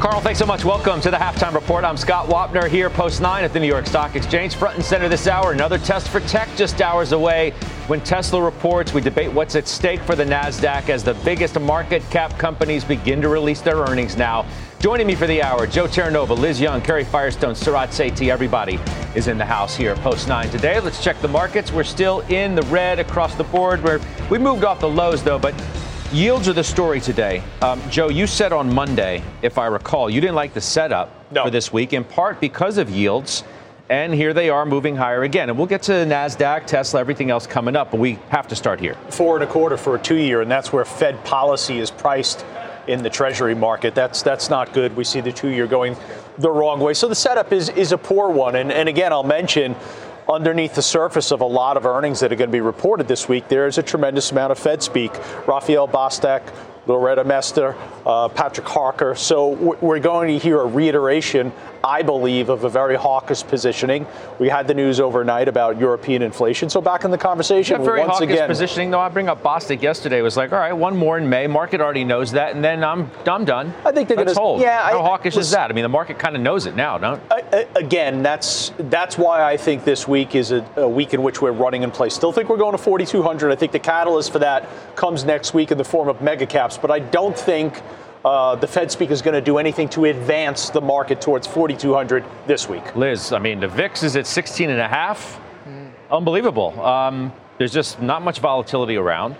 Carl, thanks so much. Welcome to the Halftime Report. I'm Scott Wapner here, post 9 at the New York Stock Exchange. Front and center this hour, another test for tech just hours away. When Tesla reports, we debate what's at stake for the NASDAQ as the biggest market cap companies begin to release their earnings now. Joining me for the hour, Joe Terranova, Liz Young, Karen Firestone, Sarat Sethi. Everybody is in the house here, post 9 today. Let's check the markets. We're still in the red across the board. We're, we moved off the lows, though, but Yields are the story today. Um, Joe, you said on Monday, if I recall, you didn't like the setup no. for this week, in part because of yields. And here they are moving higher again. And we'll get to NASDAQ, Tesla, everything else coming up, but we have to start here. Four and a quarter for a two year, and that's where Fed policy is priced in the Treasury market. That's that's not good. We see the two year going the wrong way. So the setup is is a poor one. And, and again, I'll mention underneath the surface of a lot of earnings that are going to be reported this week, there is a tremendous amount of Fed speak. Raphael Bostic, Loretta Mester, uh, Patrick Harker. So we're going to hear a reiteration I believe, of a very hawkish positioning. We had the news overnight about European inflation. So back in the conversation, yeah, very once hawkish again, positioning. Though I bring up Bostic yesterday was like, all right, one more in May. Market already knows that, and then I'm I'm done. I think they're going to hold. Yeah, how I, hawkish is that? I mean, the market kind of knows it now, don't? I, again, that's that's why I think this week is a, a week in which we're running in place. Still think we're going to 4,200. I think the catalyst for that comes next week in the form of mega caps, but I don't think uh, the Fed speak is going to do anything to advance the market towards 4,200 this week. Liz, I mean, the VIX is at 16 and a half. Unbelievable. Um, there's just not much volatility around.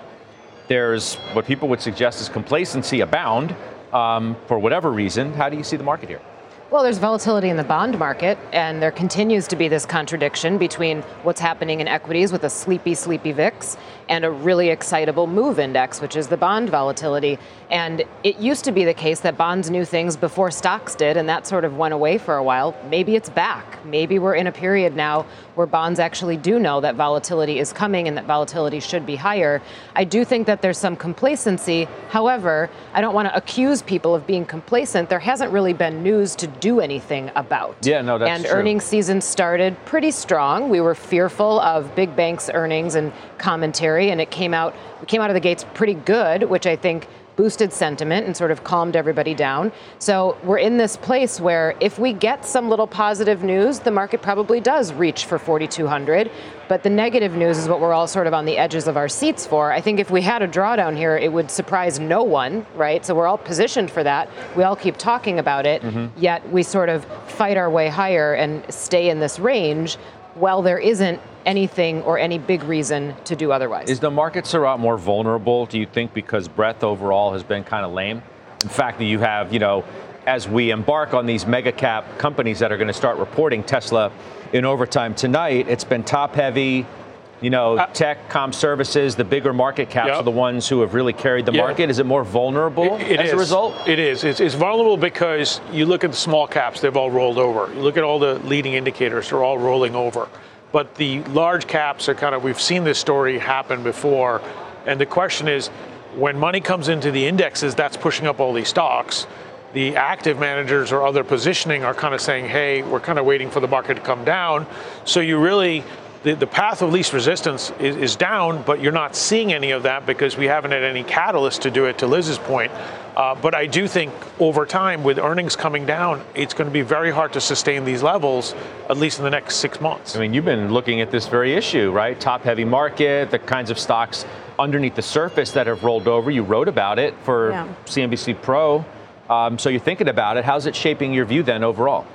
There's what people would suggest is complacency abound um, for whatever reason. How do you see the market here? Well, there's volatility in the bond market, and there continues to be this contradiction between what's happening in equities with a sleepy, sleepy VIX and a really excitable move index, which is the bond volatility. And it used to be the case that bonds knew things before stocks did, and that sort of went away for a while. Maybe it's back. Maybe we're in a period now where bonds actually do know that volatility is coming and that volatility should be higher. I do think that there's some complacency. However, I don't want to accuse people of being complacent. There hasn't really been news to do anything about. Yeah, no, that's And true. earnings season started pretty strong. We were fearful of big banks' earnings and commentary, and it came out. We came out of the gates pretty good, which I think boosted sentiment and sort of calmed everybody down. So we're in this place where if we get some little positive news, the market probably does reach for 4,200. But the negative news is what we're all sort of on the edges of our seats for. I think if we had a drawdown here, it would surprise no one, right? So we're all positioned for that. We all keep talking about it, mm-hmm. yet we sort of fight our way higher and stay in this range. Well, there isn't anything or any big reason to do otherwise. Is the market Sarat more vulnerable, do you think, because breadth overall has been kind of lame? In fact, that you have, you know, as we embark on these mega cap companies that are going to start reporting Tesla in overtime tonight, it's been top heavy. You know, uh, tech, com services, the bigger market caps yep. are the ones who have really carried the yeah. market. Is it more vulnerable it, it as is. a result? It is. It's, it's, vulnerable because you look at the small caps, they've all rolled over. You look at all the leading indicators, they're all rolling over. But the large caps are kind of, we've seen this story happen before. And the question is, when money comes into the indexes, that's pushing up all these stocks. The active managers or other positioning are kind of saying, hey, we're kind of waiting for the market to come down. So you really, the, the path of least resistance is, is down, but you're not seeing any of that because we haven't had any catalyst to do it, to Liz's point. Uh, but I do think over time, with earnings coming down, it's going to be very hard to sustain these levels, at least in the next six months. I mean, you've been looking at this very issue, right? Top heavy market, the kinds of stocks underneath the surface that have rolled over. You wrote about it for yeah. CNBC Pro. Um, so you're thinking about it. How's it shaping your view then overall?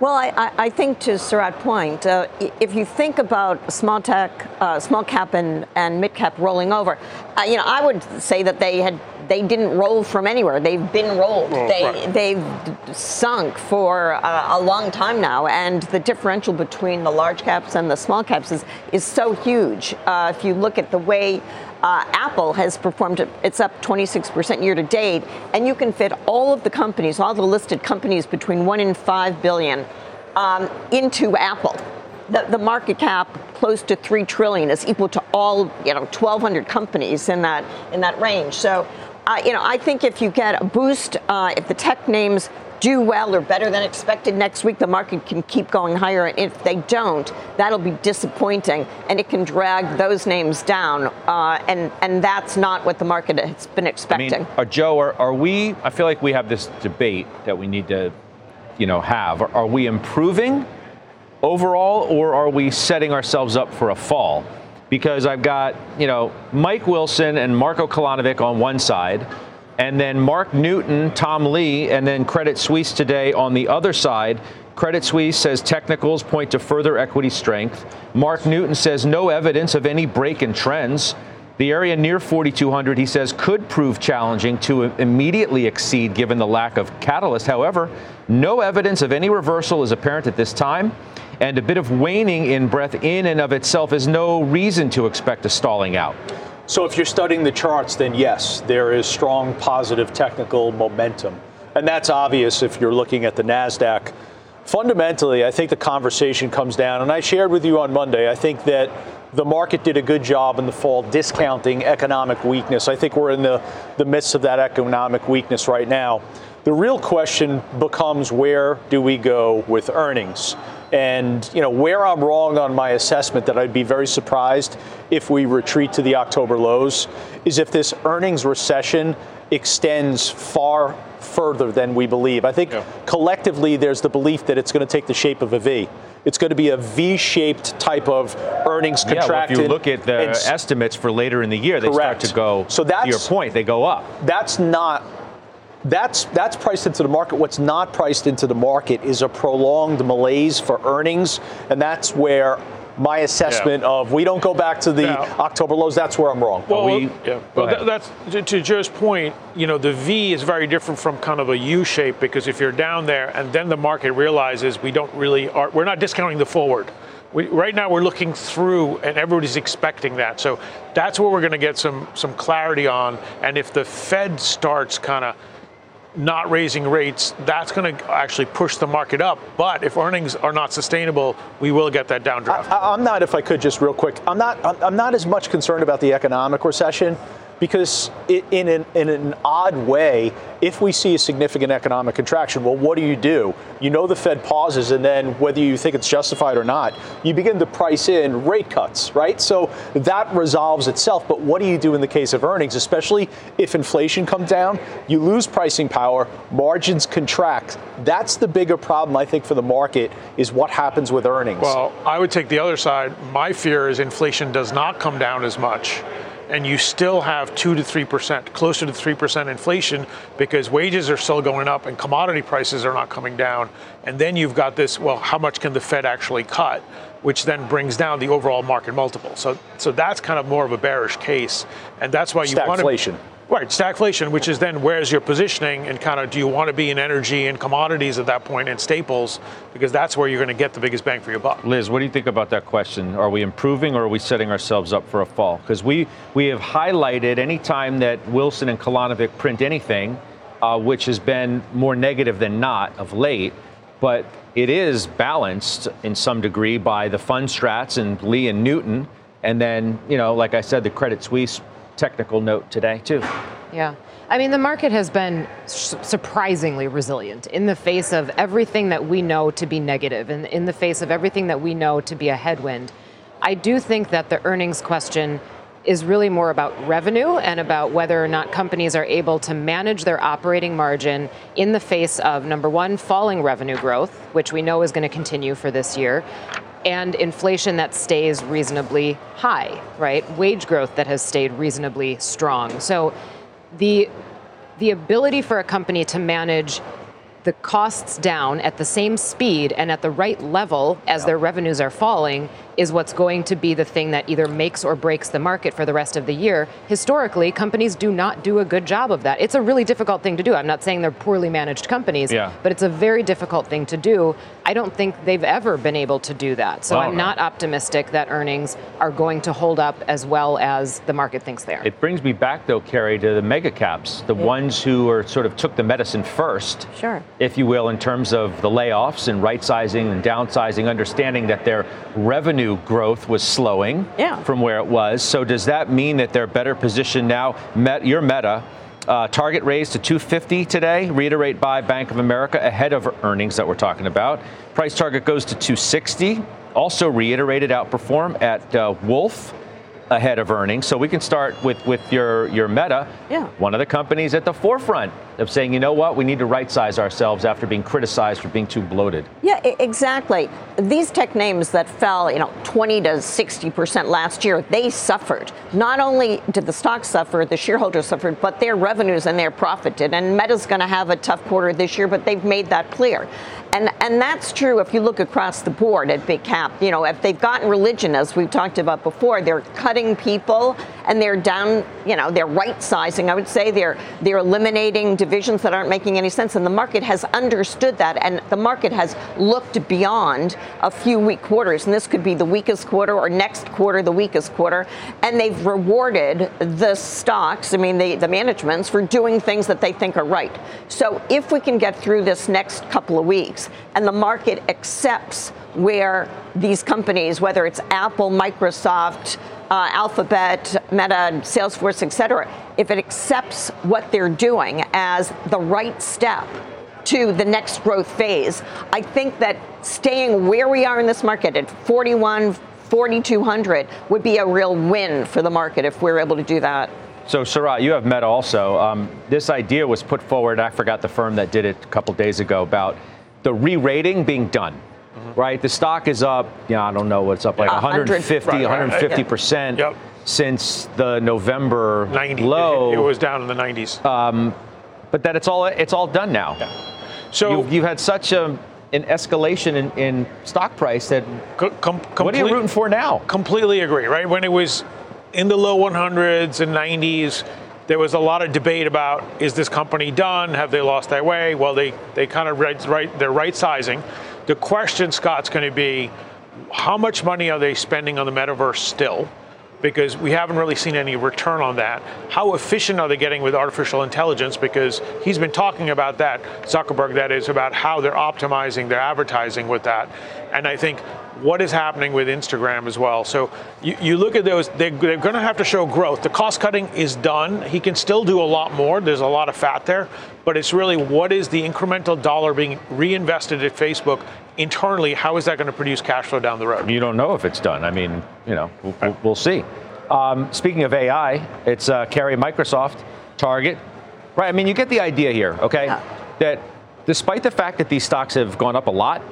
Well, I, I think to Sarat's point, uh, if you think about small tech, uh, small cap and, and mid cap rolling over, uh, you know, I would say that they had they didn't roll from anywhere. They've been rolled. Oh, they right. they've sunk for a, a, long time now, and the differential between the large caps and the small caps is is so huge. Uh, if you look at the way uh, Apple has performed, it's up 26% year to date, and you can fit all of the companies, all the listed companies between 1 and 5 billion um, into Apple. The, the, market cap close to 3 trillion is equal to all, you know, 1,200 companies in that, in that range. So, uh, you know, I think if you get a boost, uh, if the tech names do well or better than expected next week, the market can keep going higher. And if they don't, that'll be disappointing, and it can drag those names down. Uh, and and that's not what the market has been expecting. I mean, uh, Joe, are, are we? I feel like we have this debate that we need to, you know, have. Are, are we improving overall, or are we setting ourselves up for a fall? Because I've got, you know, Mike Wilson and Marko Kolanovic on one side and then Mark Newton, Tom Lee, and then Credit Suisse today on the other side. Credit Suisse says technicals point to further equity strength. Mark Newton says no evidence of any break in trends. The area near 4,200, he says, could prove challenging to immediately exceed given the lack of catalyst. However, no evidence of any reversal is apparent at this time, and a bit of waning in breadth in and of itself is no reason to expect a stalling out. So if you're studying the charts, then yes, there is strong positive technical momentum. And that's obvious if you're looking at the NASDAQ. Fundamentally, I think the conversation comes down, and I shared with you on Monday, I think that the market did a good job in the fall discounting economic weakness. I think we're in the, the midst of that economic weakness right now. The real question becomes where do we go with earnings? And you know where I'm wrong on my assessment that I'd be very surprised if we retreat to the October lows is if this earnings recession extends far further than we believe. I think yeah. collectively there's the belief that it's going to take the shape of a V. It's going to be a V-shaped type of earnings contraction. Yeah, well, if you look at the estimates for later in the year, they correct. start to go. So that's, to your point, they go up. That's not that's that's priced into the market. What's not priced into the market is a prolonged malaise for earnings, and that's where my assessment yeah. of we don't go back to the now, October lows. That's where I'm wrong. Well, we, yeah. well that's to, to Joe's point. You know, the V is very different from kind of a U shape because if you're down there and then the market realizes we don't really are, we're not discounting the forward. We, right now we're looking through and everybody's expecting that. So that's where we're going to get some some clarity on. And if the Fed starts kind of not raising rates, that's going to actually push the market up. But if earnings are not sustainable, we will get that downdraft. I, am not, if I could just real quick, I'm not, I'm not as much concerned about the economic recession because in an, in an odd way, if we see a significant economic contraction, well, what do you do? You know the Fed pauses, and then whether you think it's justified or not, you begin to price in rate cuts, right? So that resolves itself. But what do you do in the case of earnings, especially if inflation comes down? You lose pricing power, margins contract. That's the bigger problem, I think, for the market is what happens with earnings. Well, I would take the other side. My fear is inflation does not come down as much and you still have 2 to 3%, closer to 3% inflation because wages are still going up and commodity prices are not coming down. And then you've got this, well, how much can the Fed actually cut? Which then brings down the overall market multiple. So, so that's kind of more of a bearish case, and that's why you want to. Right, stagflation, which is then where's your positioning and kind of do you want to be in energy and commodities at that point and staples because that's where you're going to get the biggest bang for your buck. Liz, what do you think about that question? Are we improving or are we setting ourselves up for a fall? Because we we have highlighted any time that Wilson and Kolanovic print anything, uh, which has been more negative than not of late, but it is balanced in some degree by the Fundstrats and Lee and Newton. And then, you know, like I said, the Credit Suisse technical note today, too. Yeah. I mean, the market has been surprisingly resilient in the face of everything that we know to be negative and in the face of everything that we know to be a headwind. I do think that the earnings question is really more about revenue and about whether or not companies are able to manage their operating margin in the face of number one, falling revenue growth, which we know is going to continue for this year, and inflation that stays reasonably high, right? Wage growth that has stayed reasonably strong. So the the ability for a company to manage the costs down at the same speed and at the right level as their revenues are falling is what's going to be the thing that either makes or breaks the market for the rest of the year. Historically, companies do not do a good job of that. It's a really difficult thing to do. I'm not saying they're poorly managed companies, yeah. but it's a very difficult thing to do. I don't think they've ever been able to do that. So Well, I'm not optimistic that earnings are going to hold up as well as the market thinks they are. It brings me back, though, Karen, to the mega caps, the ones who are sort of took the medicine first, Sure. if you will, in terms of the layoffs and right sizing and downsizing, understanding that their revenue growth was slowing Yeah. from where it was. So does that mean that they're better positioned now? Met, your Meta. Uh, target raised to 250 today, reiterate by Bank of America ahead of earnings that we're talking about. Price target goes to 260. Also reiterated outperform at uh, Wolfe ahead of earnings. So we can start with, with your, your Meta, Yeah. one of the companies at the forefront of saying, you know what, we need to right size ourselves after being criticized for being too bloated. Yeah, exactly. These tech names that fell, you know, 20 to 60 percent last year, they suffered. Not only did the stock suffer, the shareholders suffered, but their revenues and their profit did. And Meta's going to have a tough quarter this year, but they've made that clear. And and that's true if you look across the board at big cap. You know, if they've gotten religion, as we've talked about before, they're cutting people and they're down. You know, they're right sizing. I would say they're they're eliminating divisions that aren't making any sense. And the market has understood that, and the market has looked beyond a few weak quarters. And this could be the weakest quarter, or next quarter the weakest quarter. And they've rewarded the stocks. I mean, the the managements for doing things that they think are right. So if we can get through this next couple of weeks, and the market accepts where these companies, whether it's Apple, Microsoft, uh, Alphabet, Meta, Salesforce, et cetera, if it accepts what they're doing as the right step to the next growth phase, I think that staying where we are in this market at 41, 4,200 would be a real win for the market if we're able to do that. So, Sarat, you have Meta also. Um, this idea was put forward, I forgot the firm that did it a couple days ago, about the re rating being done. Mm-hmm. Right? The stock is up, yeah, I don't know what's up, like A hundred. 150, Right, right, right. 150% Yep. since the November 90. low. It, it was down in the 90s. Um, but that it's all it's all done now. so You've, you've had such a, an escalation in, in stock price that co- com- what are you rooting for now? Completely agree, right? When it was in the low 100s and 90s, there was a lot of debate about is this company done? Have they lost their way? Well, they, they kind of right, right, they're right sizing. The question, Scott's going to be how much money are they spending on the metaverse still? Because we haven't really seen any return on that. How efficient are they getting with artificial intelligence? Because he's been talking about that, Zuckerberg, that is, about how they're optimizing their advertising with that. And I think what is happening with Instagram as well. So you, you look at those, they're, they're going to have to show growth. The cost cutting is done. He can still do a lot more. There's a lot of fat there, but it's really what is the incremental dollar being reinvested at Facebook internally? How is that going to produce cash flow down the road? You don't know if it's done. I mean, you know, we'll, we'll, we'll see. Um, speaking of AI, it's uh, Karen Microsoft, Target. Right. I mean, you get the idea here, okay? Yeah. That despite the fact that these stocks have gone up a lot,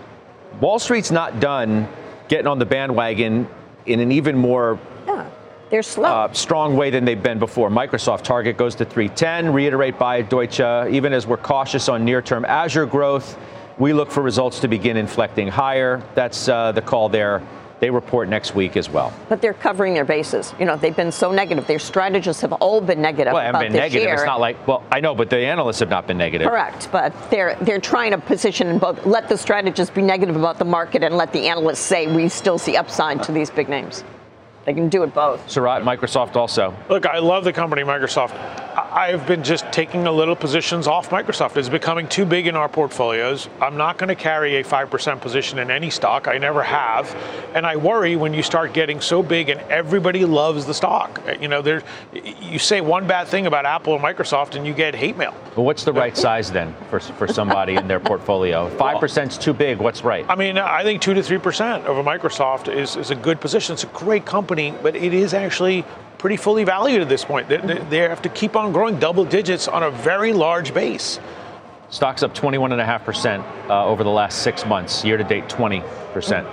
Wall Street's not done getting on the bandwagon in an even more Yeah, they're slow. uh, strong way than they've been before. Microsoft target goes to 310. Reiterate by Deutsche. Even as we're cautious on near-term Azure growth, we look for results to begin inflecting higher. That's uh, the call there. They report next week as well. but they're covering their bases. You know, they've been so negative. Their strategists have all been negative Well, I about haven't been this negative. year. It's not like well, I know, but the analysts have not been negative. Correct, but they're they're trying to position in both. Let the strategists be negative about the market, and let the analysts say we still see upside to these big names. They can do it both. Sarat, Microsoft also. Look, I love the company Microsoft. I've been just taking a little positions off Microsoft. It's becoming too big in our portfolios. I'm not going to carry a 5% position in any stock. I never have. And I worry when you start getting so big and everybody loves the stock. You know, there you say one bad thing about Apple or Microsoft and you get hate mail. But what's the right size then for, for somebody in their portfolio? 5% is too big. What's right? I mean, I think two to three percent of a Microsoft is, is a good position. It's a great company, but it is actually pretty fully valued at this point. They, they, they have to keep on growing double digits on a very large base. Stocks up 21.5% uh, over the last six months. Year to date, 20%.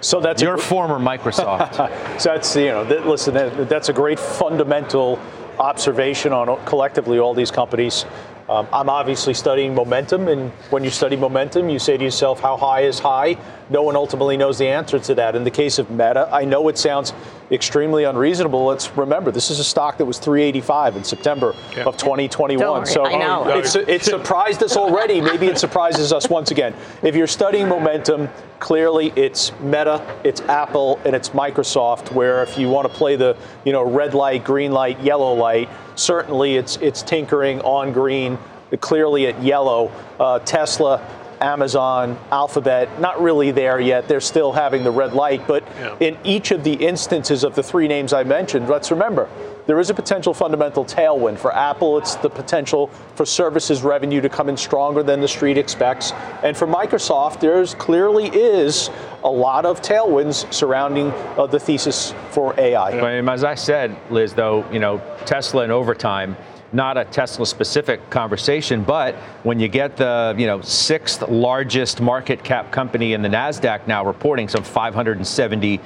So that's Your gr- former Microsoft. So that's you know, th- listen, that, that's a great fundamental observation on collectively all these companies. Um, I'm obviously studying momentum, and when you study momentum, you say to yourself, how high is high? No one ultimately knows the answer to that. In the case of Meta, I know it sounds extremely unreasonable. Let's remember, this is a stock that was 385 in September yeah. of 2021. So I know. It's, it surprised us already. Maybe it surprises us once again. If you're studying momentum, clearly it's Meta, it's Apple, and it's Microsoft. Where if you want to play the you know red light, green light, yellow light, certainly it's it's tinkering on green, clearly at yellow. Uh, Tesla, Amazon, Alphabet, not really there yet. They're still having the red light. But yeah. in each of the instances of the three names I mentioned, let's remember there is a potential fundamental tailwind. For Apple, it's the potential for services revenue to come in stronger than the street expects. And for Microsoft, there's clearly is a lot of tailwinds surrounding uh, the thesis for AI. As I said, Liz, though, you know, Tesla and overtime not a Tesla specific conversation, but when you get the you know sixth largest market cap company in the Nasdaq now reporting some 570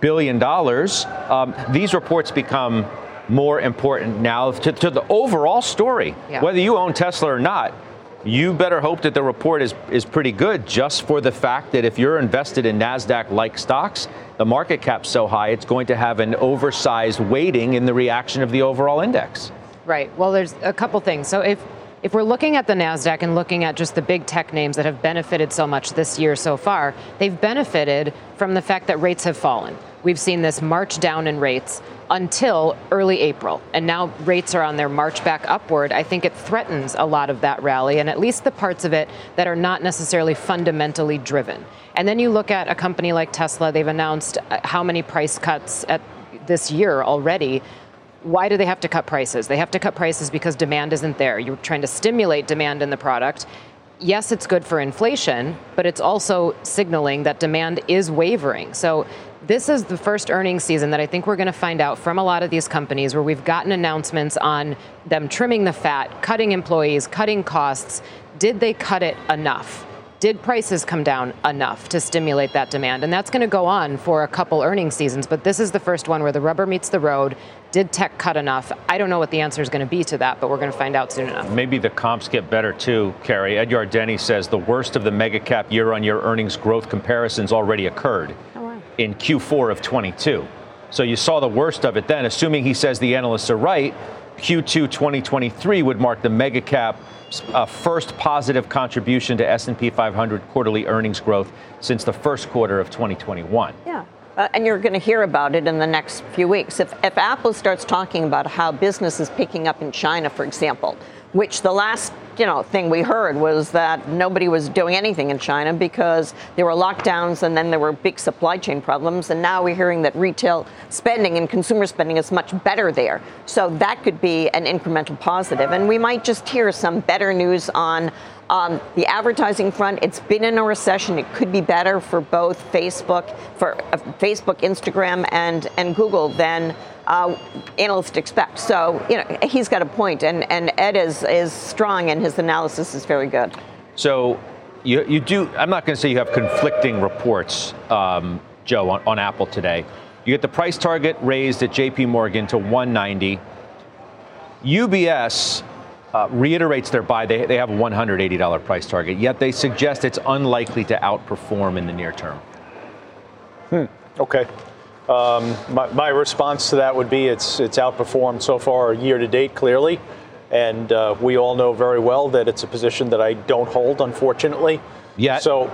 billion dollars, um, these reports become more important now to, to the overall story. Yeah. Whether you own Tesla or not, you better hope that the report is, is pretty good just for the fact that if you're invested in NASDAQ like stocks, the market cap's so high, it's going to have an oversized weighting in the reaction of the overall index. Right. Well, there's a couple things. So if if we're looking at the NASDAQ and looking at just the big tech names that have benefited so much this year so far, they've benefited from the fact that rates have fallen. We've seen this march down in rates until early April. And now rates are on their march back upward. I think it threatens a lot of that rally and at least the parts of it that are not necessarily fundamentally driven. And then you look at a company like Tesla, they've announced uh, how many price cuts at this year already. Why do they have to cut prices? They have to cut prices because demand isn't there. You're trying to stimulate demand in the product yes, it's good for inflation, but it's also signaling that demand is wavering. So this is the first earnings season that I think we're going to find out from a lot of these companies where we've gotten announcements on them trimming the fat, cutting employees, cutting costs. Did they cut it enough? Did prices come down enough to stimulate that demand? And that's going to go on for a couple earnings seasons, but this is the first one where the rubber meets the road. Did tech cut enough? I don't know what the answer is going to be to that, but we're going to find out soon enough. Maybe the comps get better too, Karen. Ed Yardeni says the worst of the mega cap year on year earnings growth comparisons already occurred oh, in Q4 of 22. So you saw the worst of it then. Assuming he says the analysts are right, Q2 2023 would mark the mega cap uh, first positive contribution to S&P 500 quarterly earnings growth since the first quarter of 2021. Yeah. Uh, and you're going to hear about it in the next few weeks. If, if Apple starts talking about how business is picking up in China, for example, which the last you know thing we heard was that nobody was doing anything in China because there were lockdowns and then there were big supply chain problems and now we're hearing that retail spending and consumer spending is much better there. So that could be an incremental positive and we might just hear some better news on um, the advertising front, it's been in a recession. It could be better for both Facebook, for uh, Facebook, Instagram, and and Google than uh, analysts expect. So, you know, he's got a point, and, and Ed is, is strong, and his analysis is very good. So, you, you do, I'm not going to say you have conflicting reports, um, Joe, on, on Apple today. You get the price target raised at JP Morgan to 190. UBS uh, reiterates their buy. They, they have a $180 price target, yet they suggest it's unlikely to outperform in the near term. Hmm. Okay. Um, my, my, response to that would be it's it's outperformed so far year to date clearly, and uh, we all know very well that it's a position that I don't hold, unfortunately. Yeah. So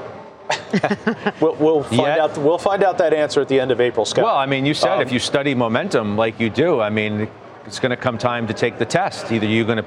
we'll, we'll, find Yet. out. We'll find out that answer at the end of April, Scott. Well, I mean, you said um, if you study momentum like you do, I mean, it's going to come time to take the test. Either you're going to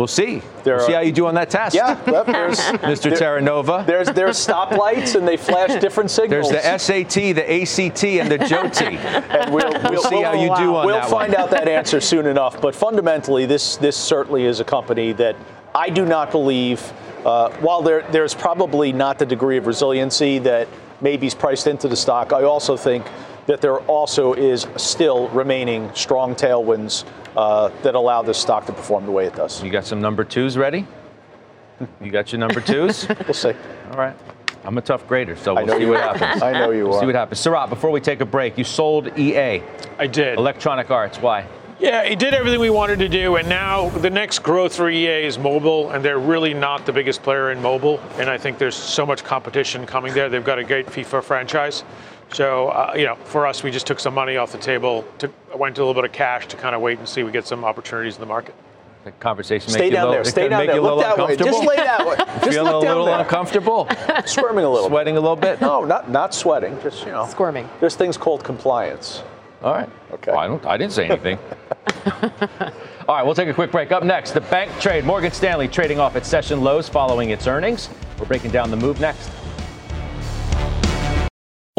We'll see. There we'll are, see how you do on that test. Yeah, yep, Mr. There, Terranova. There's there's stoplights and they flash different signals. There's the SAT, the ACT, and the JOT. and we'll, we'll, we'll see how you do on we'll that. We'll find one. out that answer soon enough. But fundamentally, this this certainly is a company that I do not believe. Uh, while there there's probably not the degree of resiliency that maybe is priced into the stock, I also think that there also is still remaining strong tailwinds uh, that allow this stock to perform the way it does. You got some number twos ready? You got your number twos? we'll see. All right. I'm a tough grader, so we'll see what happens. I know you we'll are. See what happens. Sarat, before we take a break, you sold EA. I did. Electronic Arts. Why? Yeah, it did everything we wanted to do, and now the next growth for EA is mobile, and they're really not the biggest player in mobile. And I think there's so much competition coming there. They've got a great FIFA franchise. So, uh, you know, for us, we just took some money off the table, took, went to a little bit of cash to kind of wait and see we get some opportunities in the market. The conversation Stay make down you there. little, Stay down make there. you Look little that way. Just lay that way. Just Feeling look a down little there. uncomfortable. Squirming a little. Sweating a little bit. No, not not sweating. Just you know, Squirming. There's things called compliance. All right. Okay. Well, I don't. I didn't say anything. All right, we'll take a quick break. Up next, the bank trade. Morgan Stanley trading off its session lows following its earnings. We're breaking down the move next.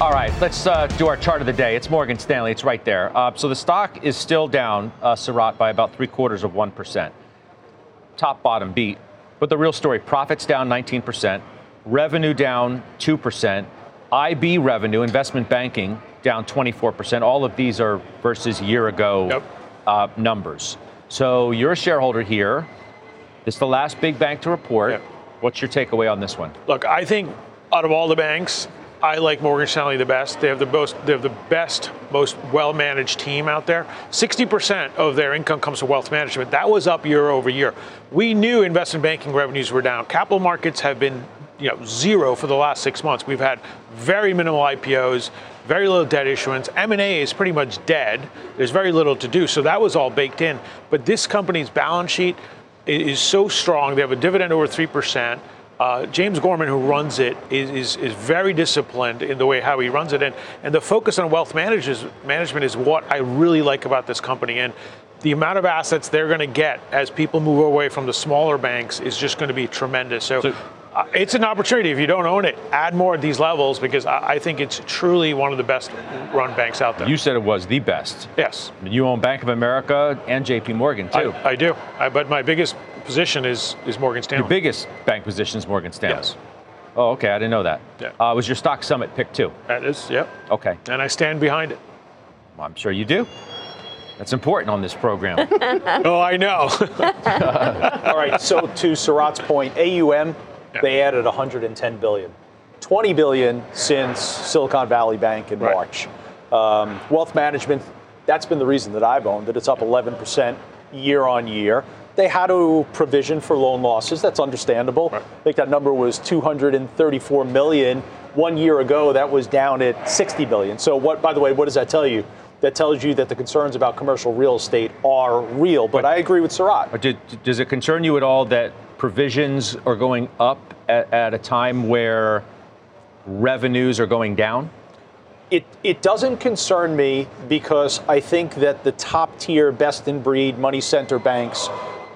All right, let's uh, do our chart of the day. It's Morgan Stanley. It's right there. Uh, so the stock is still down, uh, Sarat, by about three quarters of 1%. Top bottom beat. But the real story profits down 19%, revenue down 2%, IB revenue, investment banking, down 24%. All of these are versus year ago Yep. uh, numbers. So you're a shareholder here. This is the last big bank to report. Yep. What's your takeaway on this one? Look, I think out of all the banks, I like Morgan Stanley the best. They have the most, they have the best, most well-managed team out there. 60% of their income comes from wealth management. That was up year over year. We knew investment banking revenues were down. Capital markets have been, you know, zero for the last six months. We've had very minimal IPOs, very little debt issuance. M&A is pretty much dead. There's very little to do. So that was all baked in. But this company's balance sheet is so strong. They have a dividend over 3%. Uh, James Gorman, who runs it, is, is, is very disciplined in the way how he runs it. And, and the focus on wealth managers, management is what I really like about this company. And the amount of assets they're going to get as people move away from the smaller banks is just going to be tremendous. So, So- uh, it's an opportunity. If you don't own it, add more at these levels because I, I think it's truly one of the best run banks out there. You said it was the best. yes. You own Bank of America and JP Morgan, too. I, I do. I, but my biggest position is, is Morgan Stanley. Your biggest bank position is Morgan Stanley. Yes. Oh, okay. I didn't know that. Yeah. Uh, was your stock summit pick too? That is, yep. Okay. And I stand behind it. Well, I'm sure you do. That's important on this program. Oh, I know. All right. So to Sarat's point, AUM, they added 110 billion, 20 billion since Silicon Valley Bank in Right. March. Um, wealth management, that's been the reason that I've owned it. It's up 11% year on year. They had to provision for loan losses. That's understandable. Right. I think that number was 234 million. One year ago, that was down at 60 billion. So, what? By the way, what does that tell you? That tells you that the concerns about commercial real estate are real. But I agree with Sarat. But did, does it concern you at all that provisions are going up at, at a time where revenues are going down? It, it doesn't concern me because I think that the top tier, best in breed money center banks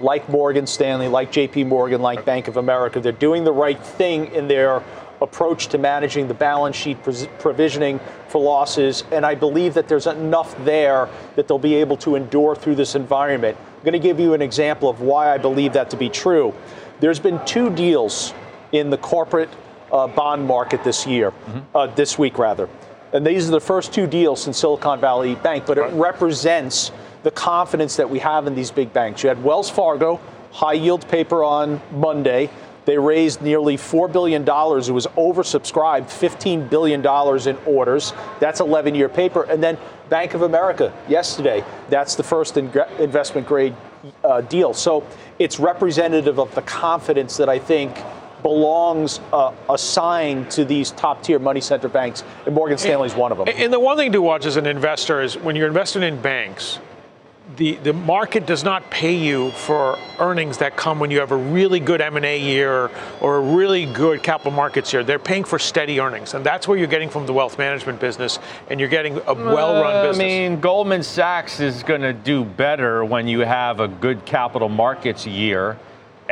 like Morgan Stanley, like JP Morgan, like Bank of America, they're doing the right thing in their approach to managing the balance sheet, provisioning for losses. And I believe that there's enough there that they'll be able to endure through this environment. I'm going to give you an example of why I believe that to be true. There's been two deals in the corporate uh, bond market this year, mm-hmm. uh, this week rather. And these are the first two deals since Silicon Valley Bank, but it right. represents the confidence that we have in these big banks. You had Wells Fargo, high yield paper on Monday. They raised nearly $4 billion. It was oversubscribed, $15 billion in orders. That's 11 year paper. And then Bank of America yesterday, that's the first in- investment grade uh, deal. So it's representative of the confidence that I think belongs uh, assigned to these top tier money center banks, and Morgan Stanley is one of them. And the one thing to watch as an investor is when you're investing in banks, the, the market does not pay you for earnings that come when you have a really good M&A year or a really good capital markets year. They're paying for steady earnings, and that's what you're getting from the wealth management business, and you're getting a well-run uh, business. I mean, Goldman Sachs is going to do better when you have a good capital markets year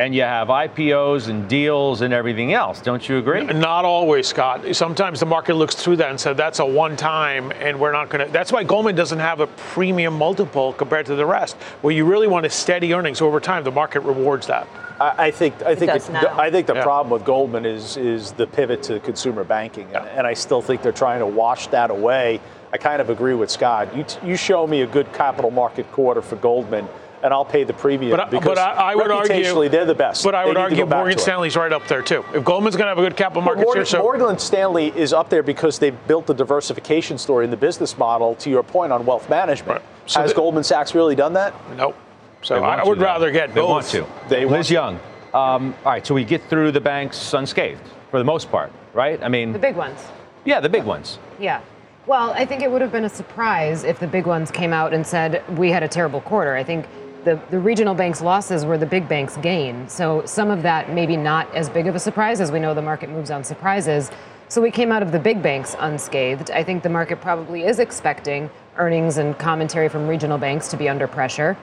and you have IPOs and deals and everything else. Don't you agree? Not always, Scott. Sometimes the market looks through that and said that's a one time and we're not going to. That's why Goldman doesn't have a premium multiple compared to the rest. Where you really want a steady earnings over time, the market rewards that. I, I think I think it, I think the yeah. problem with Goldman is is the pivot to consumer banking, yeah. and, and I still think they're trying to wash that away. I kind of agree with Scott. You, t- you show me a good capital market quarter for Goldman and I'll pay the premium but, because but I, I would argue they're the best. But I would argue Morgan Stanley's right up there too. If Goldman's going to have a good capital market Morgan, share, so Morgan Stanley is up there because they've built the diversification story in the business model. To your point on wealth management, right. so has the, Goldman Sachs really done that? Nope. So I would rather get they both. want to. They Liz want Young. Um, all right, so we get through the banks unscathed for the most part, right? I mean, the big ones. Yeah, the big ones. Yeah. Well, I think it would have been a surprise if the big ones came out and said we had a terrible quarter. I think the, the regional banks' losses were the big banks' gain. So some of that maybe not as big of a surprise as we know the market moves on surprises. So we came out of the big banks unscathed. I think the market probably is expecting earnings and commentary from regional banks to be under pressure.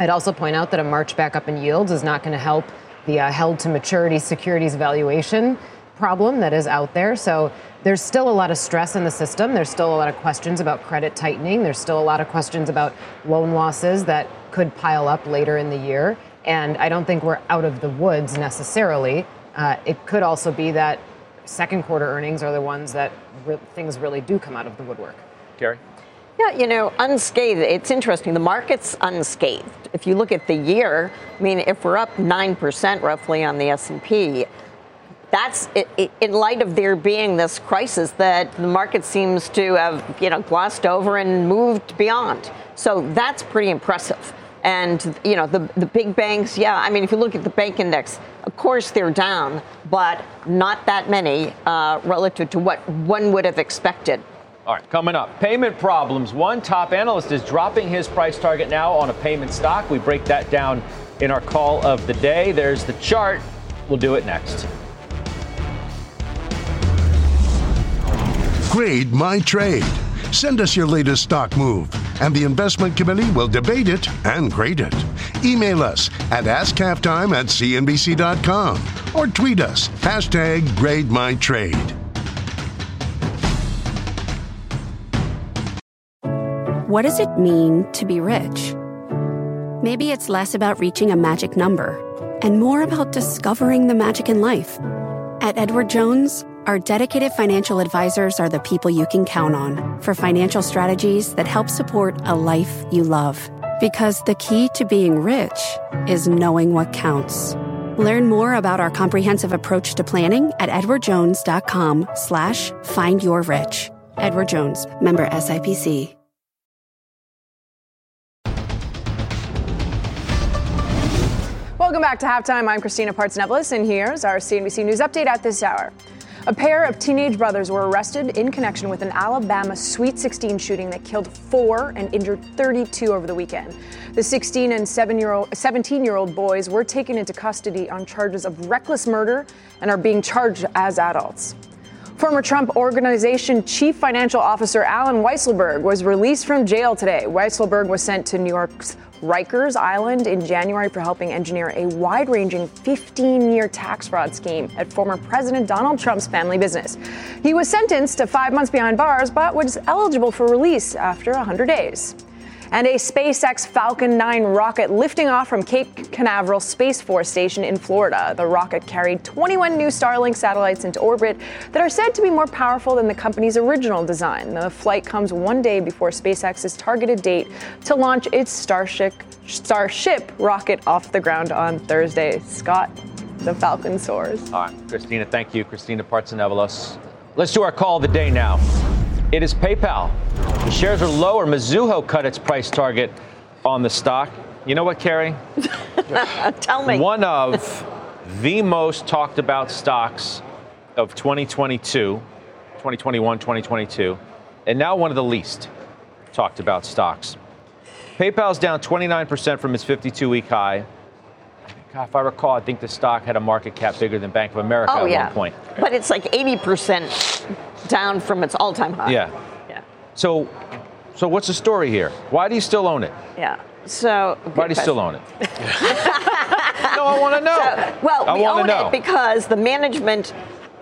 I'd also point out that a march back up in yields is not going to help the uh, held to maturity securities valuation problem that is out there. So there's still a lot of stress in the system. There's still a lot of questions about credit tightening. There's still a lot of questions about loan losses that could pile up later in the year. And I don't think we're out of the woods necessarily. Uh, it could also be that second quarter earnings are the ones that re- things really do come out of the woodwork. Gary? Yeah, you know, unscathed. It's interesting. The market's unscathed. If you look at the year, I mean, if we're up nine percent roughly on the S and P, that's in light of there being this crisis that the market seems to have, you know, glossed over and moved beyond. So that's pretty impressive. And you know the the big banks, yeah. I mean, if you look at the bank index, of course they're down, but not that many uh, relative to what one would have expected. All right, coming up, payment problems. One top analyst is dropping his price target now on a payment stock. We break that down in our call of the day. There's the chart. We'll do it next. Grade my trade. Send us your latest stock move, and the investment committee will debate it and grade it. Email us at askhalftime at cnbc.com or tweet us hashtag grade my trade. What does it mean to be rich? Maybe it's less about reaching a magic number and more about discovering the magic in life. At Edward Jones, our dedicated financial advisors are the people you can count on for financial strategies that help support a life you love. Because the key to being rich is knowing what counts. Learn more about our comprehensive approach to planning at edwardjones.com slash find your rich. Edward Jones, member SIPC. Welcome back to Halftime. I'm Christina Partsinevelos, and here's our CNBC News update at this hour. A pair of teenage brothers were arrested in connection with an Alabama Sweet 16 shooting that killed four and injured 32 over the weekend. The 16 and 17 year old boys were taken into custody on charges of reckless murder and are being charged as adults. Former Trump Organization Chief Financial Officer Allen Weisselberg was released from jail today. Weisselberg was sent to New York's Rikers Island in January for helping engineer a wide ranging 15 year tax fraud scheme at former President Donald Trump's family business. He was sentenced to five months behind bars, but was eligible for release after 100 days. And a SpaceX Falcon 9 rocket lifting off from Cape Canaveral Space Force Station in Florida. The rocket carried 21 new Starlink satellites into orbit that are said to be more powerful than the company's original design. The flight comes one day before SpaceX's targeted date to launch its Starship, Starship rocket off the ground on Thursday. Scott, the Falcon soars. All right, Christina, thank you. Christina Partsinevelos. Let's do our call of the day now. It is PayPal. The shares are lower. Mizuho cut its price target on the stock. You know what, Karen? Tell me. One of the most talked about stocks of 2022, 2021, 2022, and now one of the least talked about stocks. PayPal's down 29% from its 52 week high. God, if I recall, I think the stock had a market cap bigger than Bank of America oh, at yeah. one point. But it's like 80% down from its all time high. Yeah. Yeah. So, so what's the story here? Why do you still own it? Yeah. So Why do you still own it? no, I want to know. So, well, I we wanna own know. it because the management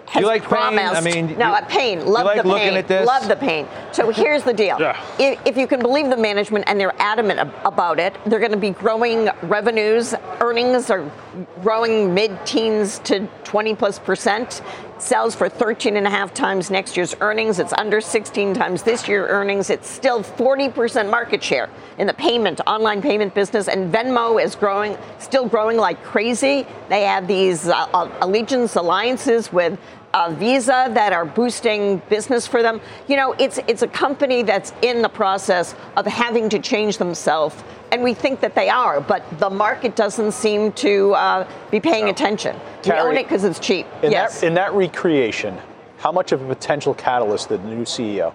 has You like pain? promised. I mean, no, you- pain. Love like the looking pain. at this? Love the pain. So here's the deal. Yeah. If, if you can believe the management and they're adamant ab- about it, they're going to be growing revenues. Earnings are growing mid-teens to 20 plus percent. Sells for 13 and a half times next year's earnings. It's under 16 times this year earnings. It's still 40% market share in the payment, online payment business. And Venmo is growing, still growing like crazy. They have these uh, uh, allegiance alliances with uh, Visa that are boosting business for them. You know, it's it's a company that's in the process of having to change themselves, and we think that they are, but the market doesn't seem to uh, be paying attention. we Karen, own it because it's cheap. In yes. that in that recreation, how much of a potential catalyst the new CEO?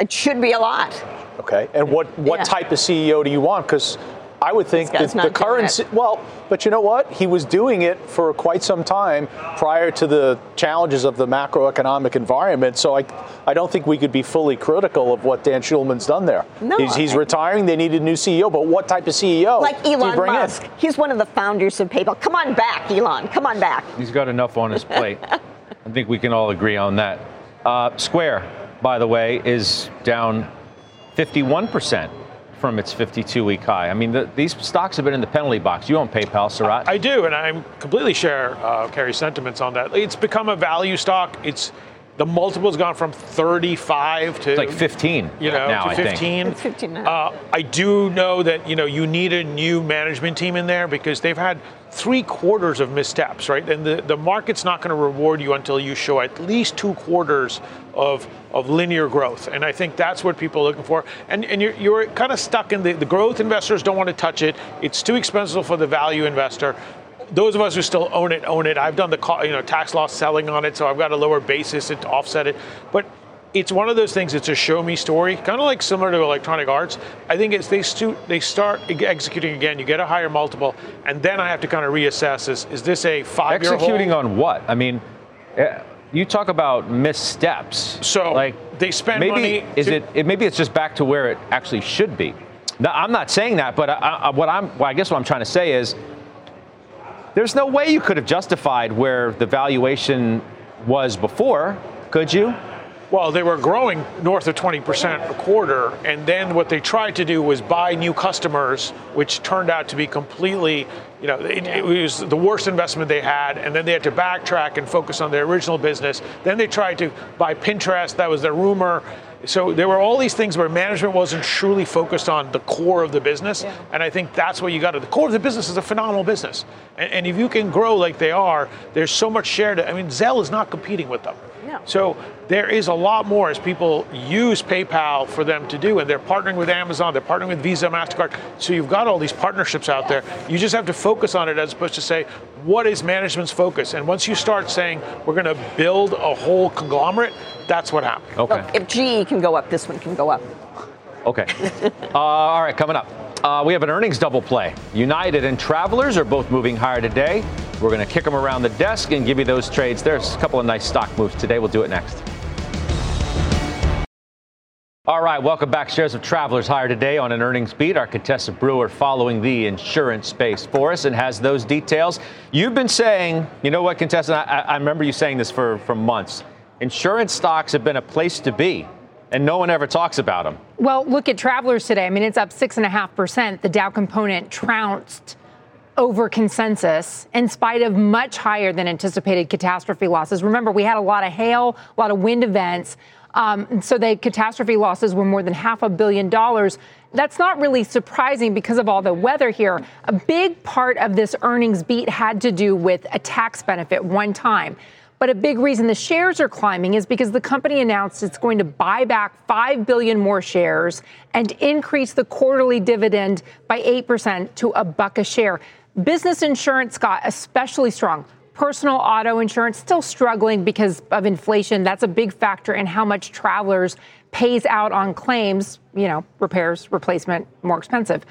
it should be a lot. Okay, and what what Yeah. type of CEO do you want? Because I would think that the doing current it. Well, but you know what? He was doing it for quite some time prior to the challenges of the macroeconomic environment. So I I don't think we could be fully critical of what Dan Schulman's done there. No, he's, he's I- retaring. They need a new CEO, but what type of CEO? Like do you Elon bring in? Musk. He's one of the founders of PayPal. Come on back, Elon. Come on back. He's got enough on his plate. I think we can all agree on that. Uh, Square, by the way, is down 51% from its 52 week high. I mean, the, these stocks have been in the penalty box. You own PayPal, Sarat. I do, and I completely share uh, Karen's sentiments on that. It's become a value stock. It's the multiple's gone from 35 to it's like 15 you know, now, to I think. 15. It's 15 now. Uh, I do know that you know you need a new management team in there because they've had three quarters of missteps, right? And the, the market's not going to reward you until you show at least two quarters of of linear growth. And I think that's what people are looking for. And and you're you're kind of stuck in the, the growth investors don't want to touch it. It's too expensive for the value investor those of us who still own it own it. I've done the you know tax loss selling on it, so I've got a lower basis to offset it. But it's one of those things. It's a show me story, kind of like similar to Electronic Arts. I think it's they stu- they start executing again. You get a higher multiple, and then I have to kind of reassess: is is this a five year Executing on what? I mean, eh, you talk about missteps. So, like they spend maybe money is to- it, it? Maybe it's just back to where it actually should be. Now, I'm not saying that, but I, I, what I'm, well, I guess what I'm trying to say is, there's no way you could have justified where the valuation was before, could you? Well, they were growing north of 20% a quarter, and then what they tried to do was buy new customers, which turned out to be completely, you know, it, it was the worst investment they had, and then they had to backtrack and focus on their original business. Then they tried to buy Pinterest, that was their rumor. So there were all these things where management wasn't truly focused on the core of the business, and I think that's what you got to. The core of the business is a phenomenal business, and, and if you can grow like they are, there's so much share to. I mean, Zelle is not competing with them. No. So there is a lot more as people use PayPal for them to do, and they're partnering with Amazon, they're partnering with Visa, Mastercard. So you've got all these partnerships out there. You just have to focus on it as opposed to say, what is management's focus? And once you start saying we're going to build a whole conglomerate, that's what happens. Okay. Look, if GE can go up, this one can go up. Okay. uh, all right, coming up. Uh, we have an earnings double play. United and Travelers are both moving higher today. We're going to kick them around the desk and give you those trades. There's a couple of nice stock moves today. We'll do it next. All right, welcome back. Shares of Travelers higher today on an earnings beat. Our Contessa Brewer following the insurance space for us and has those details. You've been saying, you know what, Contessa, I, I remember you saying this for, for months. Insurance stocks have been a place to be and no one ever talks about them. Well, look at Travelers today. I mean, it's up 6.5%. The Dow component trounced over consensus in spite of much higher than anticipated catastrophe losses. Remember, we had a lot of hail, a lot of wind events. Um, so the catastrophe losses were more than half a billion dollars. That's not really surprising because of all the weather here. A big part of this earnings beat had to do with a tax benefit one time. But a big reason the shares are climbing is because the company announced it's going to buy back 5 billion more shares and increase the quarterly dividend by 8% to a buck a share. Business insurance got especially strong. Personal auto insurance still struggling because of inflation. That's a big factor in how much travelers pays out on claims, you know, repairs, replacement, more expensive.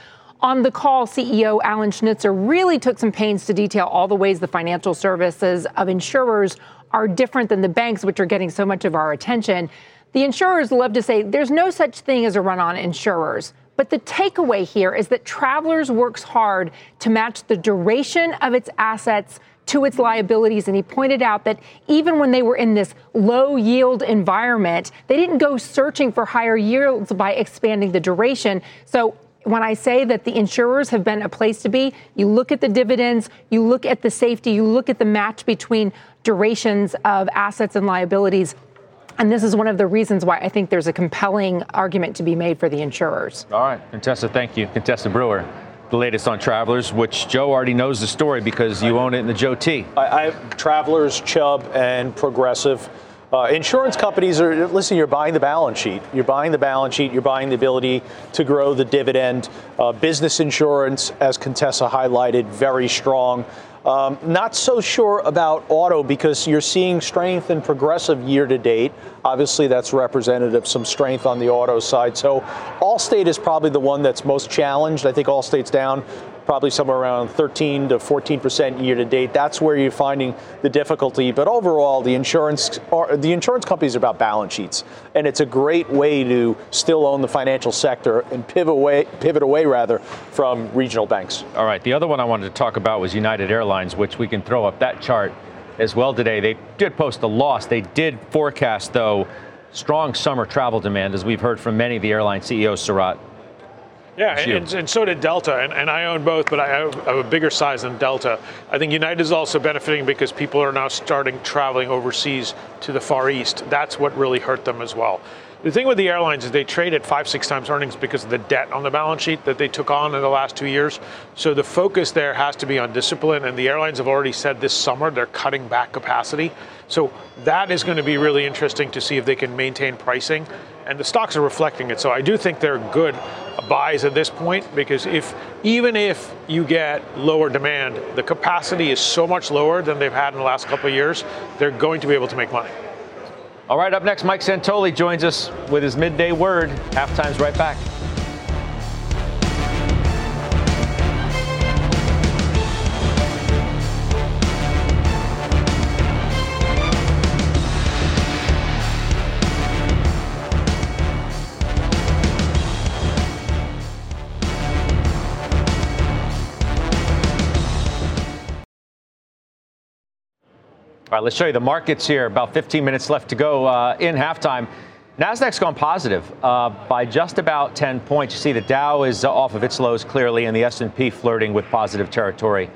On the call, CEO Alan Schnitzer really took some pains to detail all the ways the financial services of insurers are different than the banks, which are getting so much of our attention. The insurers love to say there's no such thing as a run on insurers. But the takeaway here is that Travelers works hard to match the duration of its assets to its liabilities. And he pointed out that even when they were in this low yield environment, they didn't go searching for higher yields by expanding the duration. So when I say that the insurers have been a place to be, you look at the dividends, you look at the safety, you look at the match between durations of assets and liabilities. And this is one of the reasons why I think there's a compelling argument to be made for the insurers. All right, Contessa, thank you. Contessa Brewer, the latest on Travelers, which Joe already knows the story because you own it in the Joe T. I, I Travelers, Chubb, and Progressive. Uh, insurance companies are listen. You're buying the balance sheet. You're buying the balance sheet. You're buying the ability to grow the dividend. Uh, business insurance, as Contessa highlighted, very strong. Um, not so sure about auto because you're seeing strength in progressive year to date. Obviously, that's representative of some strength on the auto side. So, Allstate is probably the one that's most challenged. I think Allstate's down probably somewhere around 13 to 14 percent year to date. That's where you're finding the difficulty. But overall, the insurance the insurance companies are about balance sheets, and it's a great way to still own the financial sector and pivot away, pivot away rather from regional banks. All right. The other one I wanted to talk about was United Airlines, which we can throw up that chart as well today. They did post a loss. They did forecast though strong summer travel demand, as we've heard from many of the airline CEOs, Sarat. Yeah, and, and, so did Delta, and, and, I own both, but I have, I have a bigger size than Delta. I think United is also benefiting because people are now starting traveling overseas to the Far East. That's what really hurt them as well. The thing with the airlines is they trade at five, six times earnings because of the debt on the balance sheet that they took on in the last two years. So the focus there has to be on discipline, and the airlines have already said this summer they're cutting back capacity. So that is going to be really interesting to see if they can maintain pricing and the stocks are reflecting it. So I do think they're good buys at this point because if even if you get lower demand, the capacity is so much lower than they've had in the last couple of years, they're going to be able to make money. All right, up next, Mike Santoli joins us with his midday word. Halftime's right back. All right, let's show you the markets here. About 15 minutes left to go uh, in halftime. Nasdaq's gone positive uh, by just about 10 points. You see, the Dow is off of its lows clearly, and the S&P flirting with positive territory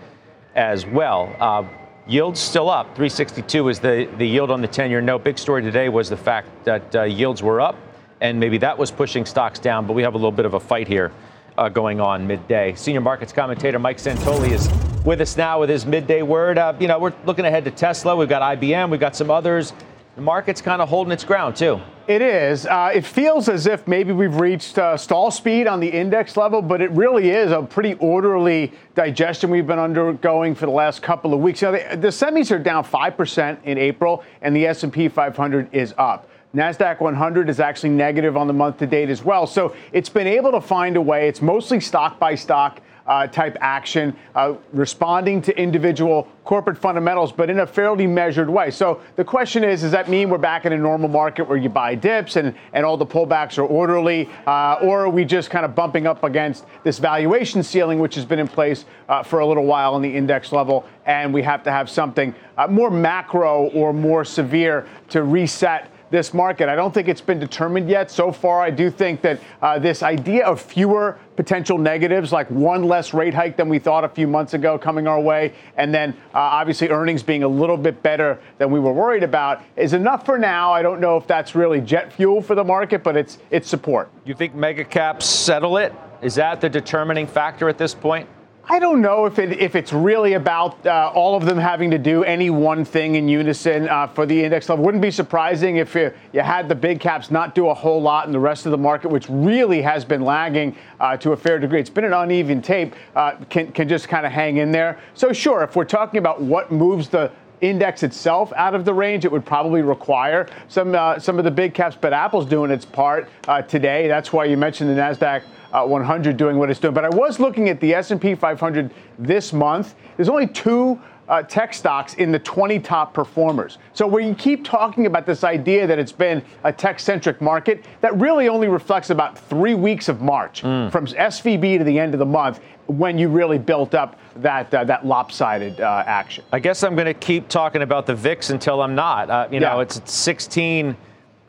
as well. Uh, yields still up. 362 is the, the yield on the 10-year note. Big story today was the fact that uh, yields were up, and maybe that was pushing stocks down. But we have a little bit of a fight here uh, going on midday. Senior markets commentator Mike Santoli is with us now with his midday word. Uh, you know, we're looking ahead to Tesla. We've got IBM. We've got some others. The market's kind of holding its ground, too. It is. Uh, it feels as if maybe we've reached uh, stall speed on the index level, but it really is a pretty orderly digestion we've been undergoing for the last couple of weeks. You know, the, the semis are down 5% in April, and the S&P 500 is up. NASDAQ 100 is actually negative on the month to date as well. So it's been able to find a way. It's mostly stock by stock. Uh, type action, uh, responding to individual corporate fundamentals, but in a fairly measured way. So the question is, does that mean we're back in a normal market where you buy dips and, and all the pullbacks are orderly, uh, or are we just kind of bumping up against this valuation ceiling, which has been in place uh, for a little while on the index level, and we have to have something uh, more macro or more severe to reset this market. I don't think it's been determined yet. So far, I do think that uh, this idea of fewer potential negatives, like one less rate hike than we thought a few months ago coming our way, and then uh, obviously earnings being a little bit better than we were worried about, is enough for now. I don't know if that's really jet fuel for the market, but it's it's support. You think mega caps settle it? Is that the determining factor at this point? I don't know if it if it's really about uh, all of them having to do any one thing in unison uh, for the index level. Wouldn't be surprising if you, you, had the big caps not do a whole lot in the rest of the market, which really has been lagging uh, to a fair degree. It's been an uneven tape. Uh, can can just kind of hang in there. So sure, if we're talking about what moves the index itself out of the range, it would probably require some uh, some of the big caps. But Apple's doing its part uh, today. That's why you mentioned the Nasdaq uh, 100 doing what it's doing. But I was looking at the S&P 500 this month. There's only two uh, tech stocks in the 20 top performers. So when you keep talking about this idea that it's been a tech-centric market, that really only reflects about three weeks of March, mm. from SVB to the end of the month, when you really built up that uh, that lopsided uh, action. I guess I'm going to keep talking about the VIX until I'm not. Uh, you yeah. know, it's 16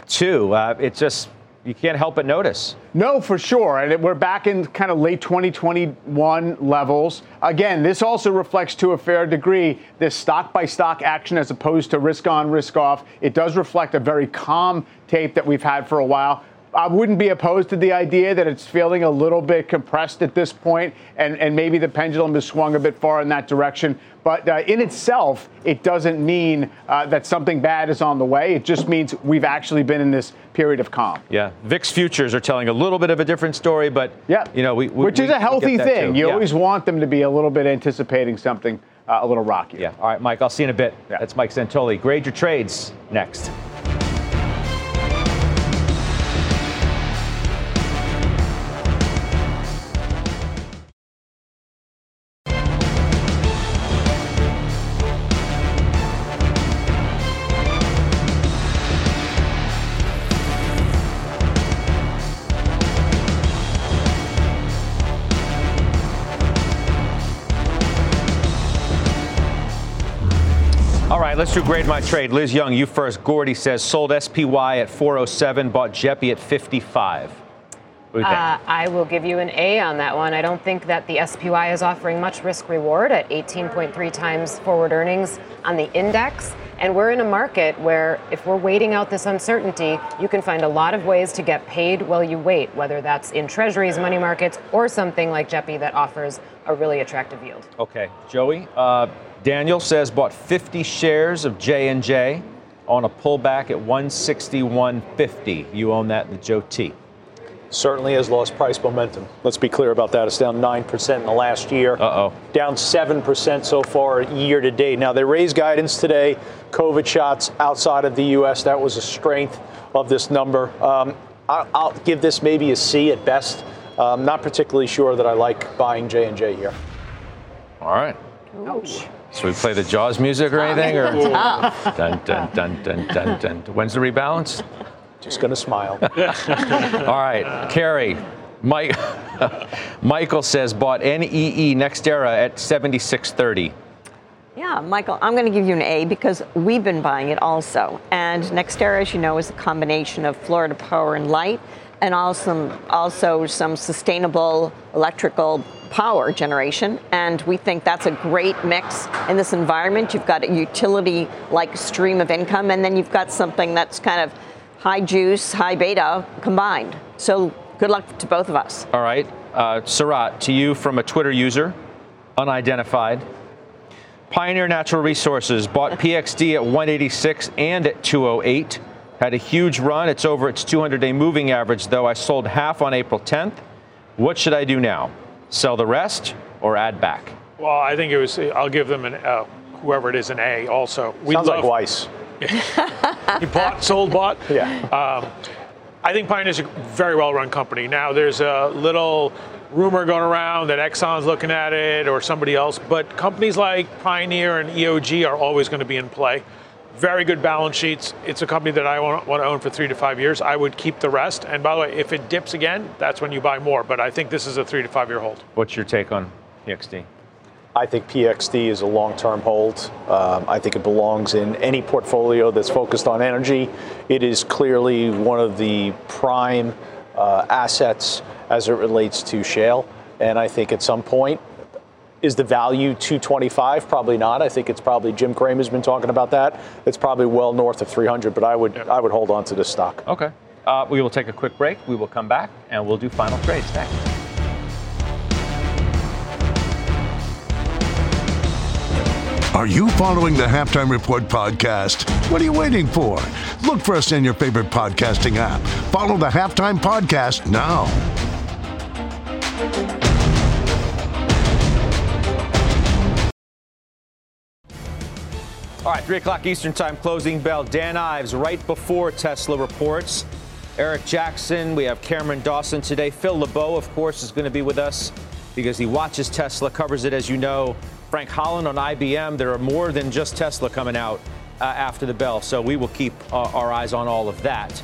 two. Uh, it's just you can't help but notice. No, for sure. And we're back in kind of late 2021 levels. Again, this also reflects to a fair degree this stock by stock action as opposed to risk on, risk off. It does reflect a very calm tape that we've had for a while. I wouldn't be opposed to the idea that it's feeling a little bit compressed at this point, and, and maybe the pendulum has swung a bit far in that direction. But uh, in itself, it doesn't mean uh, that something bad is on the way. It just means we've actually been in this period of calm. Yeah, VIX futures are telling a little bit of a different story, but yeah, you know, we, we which is we, a healthy thing. Too. You yeah. always want them to be a little bit anticipating something uh, a little rocky. Yeah. All right, Mike. I'll see you in a bit. Yeah. That's Mike Santoli. Grade your trades next. Let's do grade my trade. Liz Young, you first. Gordy says sold SPY at 407, bought JEPI at 55. Uh, I will give you an A on that one. I don't think that the SPY is offering much risk reward at 18.3 times forward earnings on the index. And we're in a market where if we're waiting out this uncertainty, you can find a lot of ways to get paid while you wait, whether that's in treasuries, money markets, or something like JEPI that offers a really attractive yield. Okay, Joey, uh, Daniel says bought 50 shares of J&J on a pullback at 161.50. You own that, in the Joe T. Certainly has lost price momentum. Let's be clear about that. It's down 9% in the last year. Uh-oh. Down 7% so far year to date. Now, they raised guidance today. COVID shots outside of the U.S., that was a strength of this number. Um, I'll, I'll, give this maybe a C at best. I'm not particularly sure that I like buying J&J here. All right. Ouch. Should we play the Jaws music or anything? Or dun, dun, dun, dun, dun, dun. When's the rebalance? Just gonna smile. All right, Karen. Mike, Michael says bought NEE NextEra at 76.30. Yeah, Michael, I'm going to give you an A because we've been buying it also. And NextEra, as you know, is a combination of Florida Power and Light and also, also some sustainable electrical power generation. And we think that's a great mix in this environment. You've got a utility like stream of income, and then you've got something that's kind of high juice, high beta combined. So good luck to both of us. All right. Uh, Sarat, to you from a Twitter user, unidentified. Pioneer Natural Resources bought PXD at 186 and at 208. Had a huge run. It's over its 200 day moving average, though. I sold half on April 10th. What should I do now? Sell the rest or add back? Well, I think it was, I'll give them an, uh, whoever it is, an A also. We Sounds love, like Weiss. he bought, sold, bought. Yeah. Um, I think Pioneer is a very well run company. Now, there's a little rumor going around that Exxon's looking at it or somebody else, but companies like Pioneer and EOG are always going to be in play very good balance sheets. It's a company that I want, want to own for three to five years. I would keep the rest. And by the way, if it dips again, that's when you buy more. But I think this is a three to five year hold. What's your take on PXD? I think PXD is a long term hold. Um, I think it belongs in any portfolio that's focused on energy. It is clearly one of the prime uh, assets as it relates to shale. And I think at some point, is the value 225? Probably not. I think it's probably Jim Cramer's been talking about that. It's probably well north of 300, but I would I would hold on to this stock. Okay. Uh, we will take a quick break. We will come back and we'll do final trades next. Are you following the Halftime Report podcast? What are you waiting for? Look for us in your favorite podcasting app. Follow the Halftime Podcast now. All right, 3 o'clock Eastern Time, closing bell. Dan Ives right before Tesla reports. Eric Jackson, we have Cameron Dawson today. Phil LeBeau, of course, is going to be with us because he watches Tesla, covers it, as you know. Frank Holland on IBM. There are more than just Tesla coming out uh, after the bell, so we will keep uh, our eyes on all of that.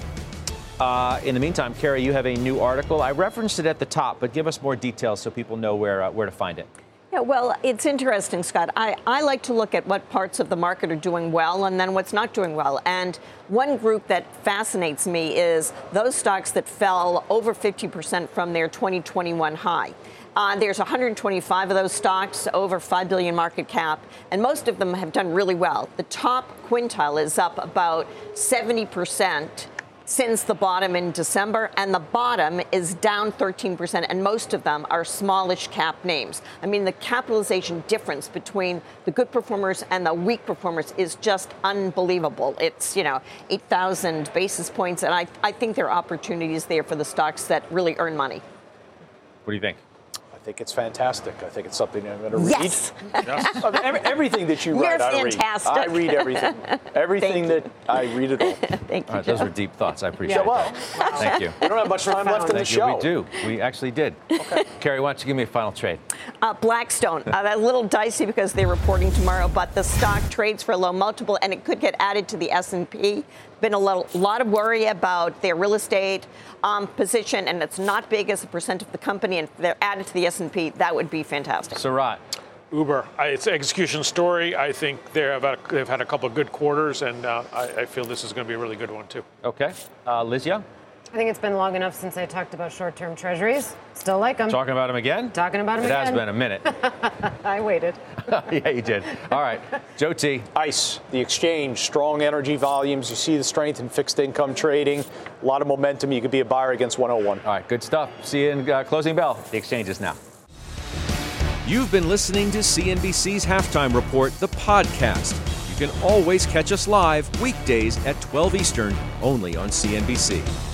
Uh, in the meantime, Karen, you have a new article. I referenced it at the top, but give us more details so people know where uh, where to find it. Yeah, well, it's interesting, Scott. I, I like to look at what parts of the market are doing well and then what's not doing well. And one group that fascinates me is those stocks that fell over 50% from their 2021 high. Uh, there's 125 of those stocks, over 5 billion market cap, and most of them have done really well. The top quintile is up about 70 percent since the bottom in December, and the bottom is down 13%, and most of them are smallish cap names. I mean, the capitalization difference between the good performers and the weak performers is just unbelievable. It's, you know, 8,000 basis points, and I, I think there are opportunities there for the stocks that really earn money. What do you think? I think it's fantastic. I think it's something I'm going to read. Yes. yes. everything that you You're write, I read. I read everything. Everything that I read it all. Thank you. All right, those were deep thoughts. I appreciate Yeah, it. well, Thank you. we don't have much time left in the you. show. We do. We actually did. Okay. Karen, why don't you give me a final trade? Uh, Blackstone, uh, a little dicey because they're reporting tomorrow, but the stock trades for a low multiple, and it could get added to the S&P. Been a lot, lot of worry about their real estate um, position, and it's not big as a percent of the company. And if they're added to the S&P, that would be fantastic. Sarat. Uber, I, it's an execution story. I think they have a, they've had a couple of good quarters, and uh, I, I, feel this is going to be a really good one too. Okay, uh, Liz Young. I think it's been long enough since I talked about short-term treasuries. Still like them. Talking about them again? Talking about them it again. It has been a minute. I waited. yeah, you did. All right, Joe T. ICE, the exchange, strong energy volumes. You see the strength in fixed income trading. A lot of momentum. You could be a buyer against 101. All right, good stuff. See you in uh, closing bell. The exchange is now. You've been listening to CNBC's Halftime Report, the podcast. You can always catch us live weekdays at 12 Eastern, only on CNBC.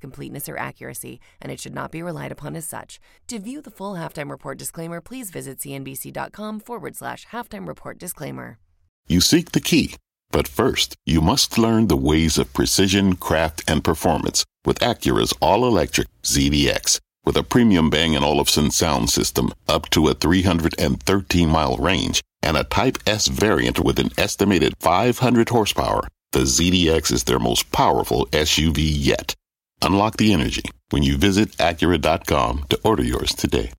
completeness or accuracy, and it should not be relied upon as such. To view the full halftime report disclaimer, please visit cnbc.com forward slash halftime report disclaimer. You seek the key, but first, you must learn the ways of precision, craft, and performance with Acura's all electric ZDX. With a premium Bang & Olufsen sound system up to a 313 mile range and a Type S variant with an estimated 500 horsepower, the ZDX is their most powerful SUV yet. Unlock the energy when you visit Acura.com to order yours today.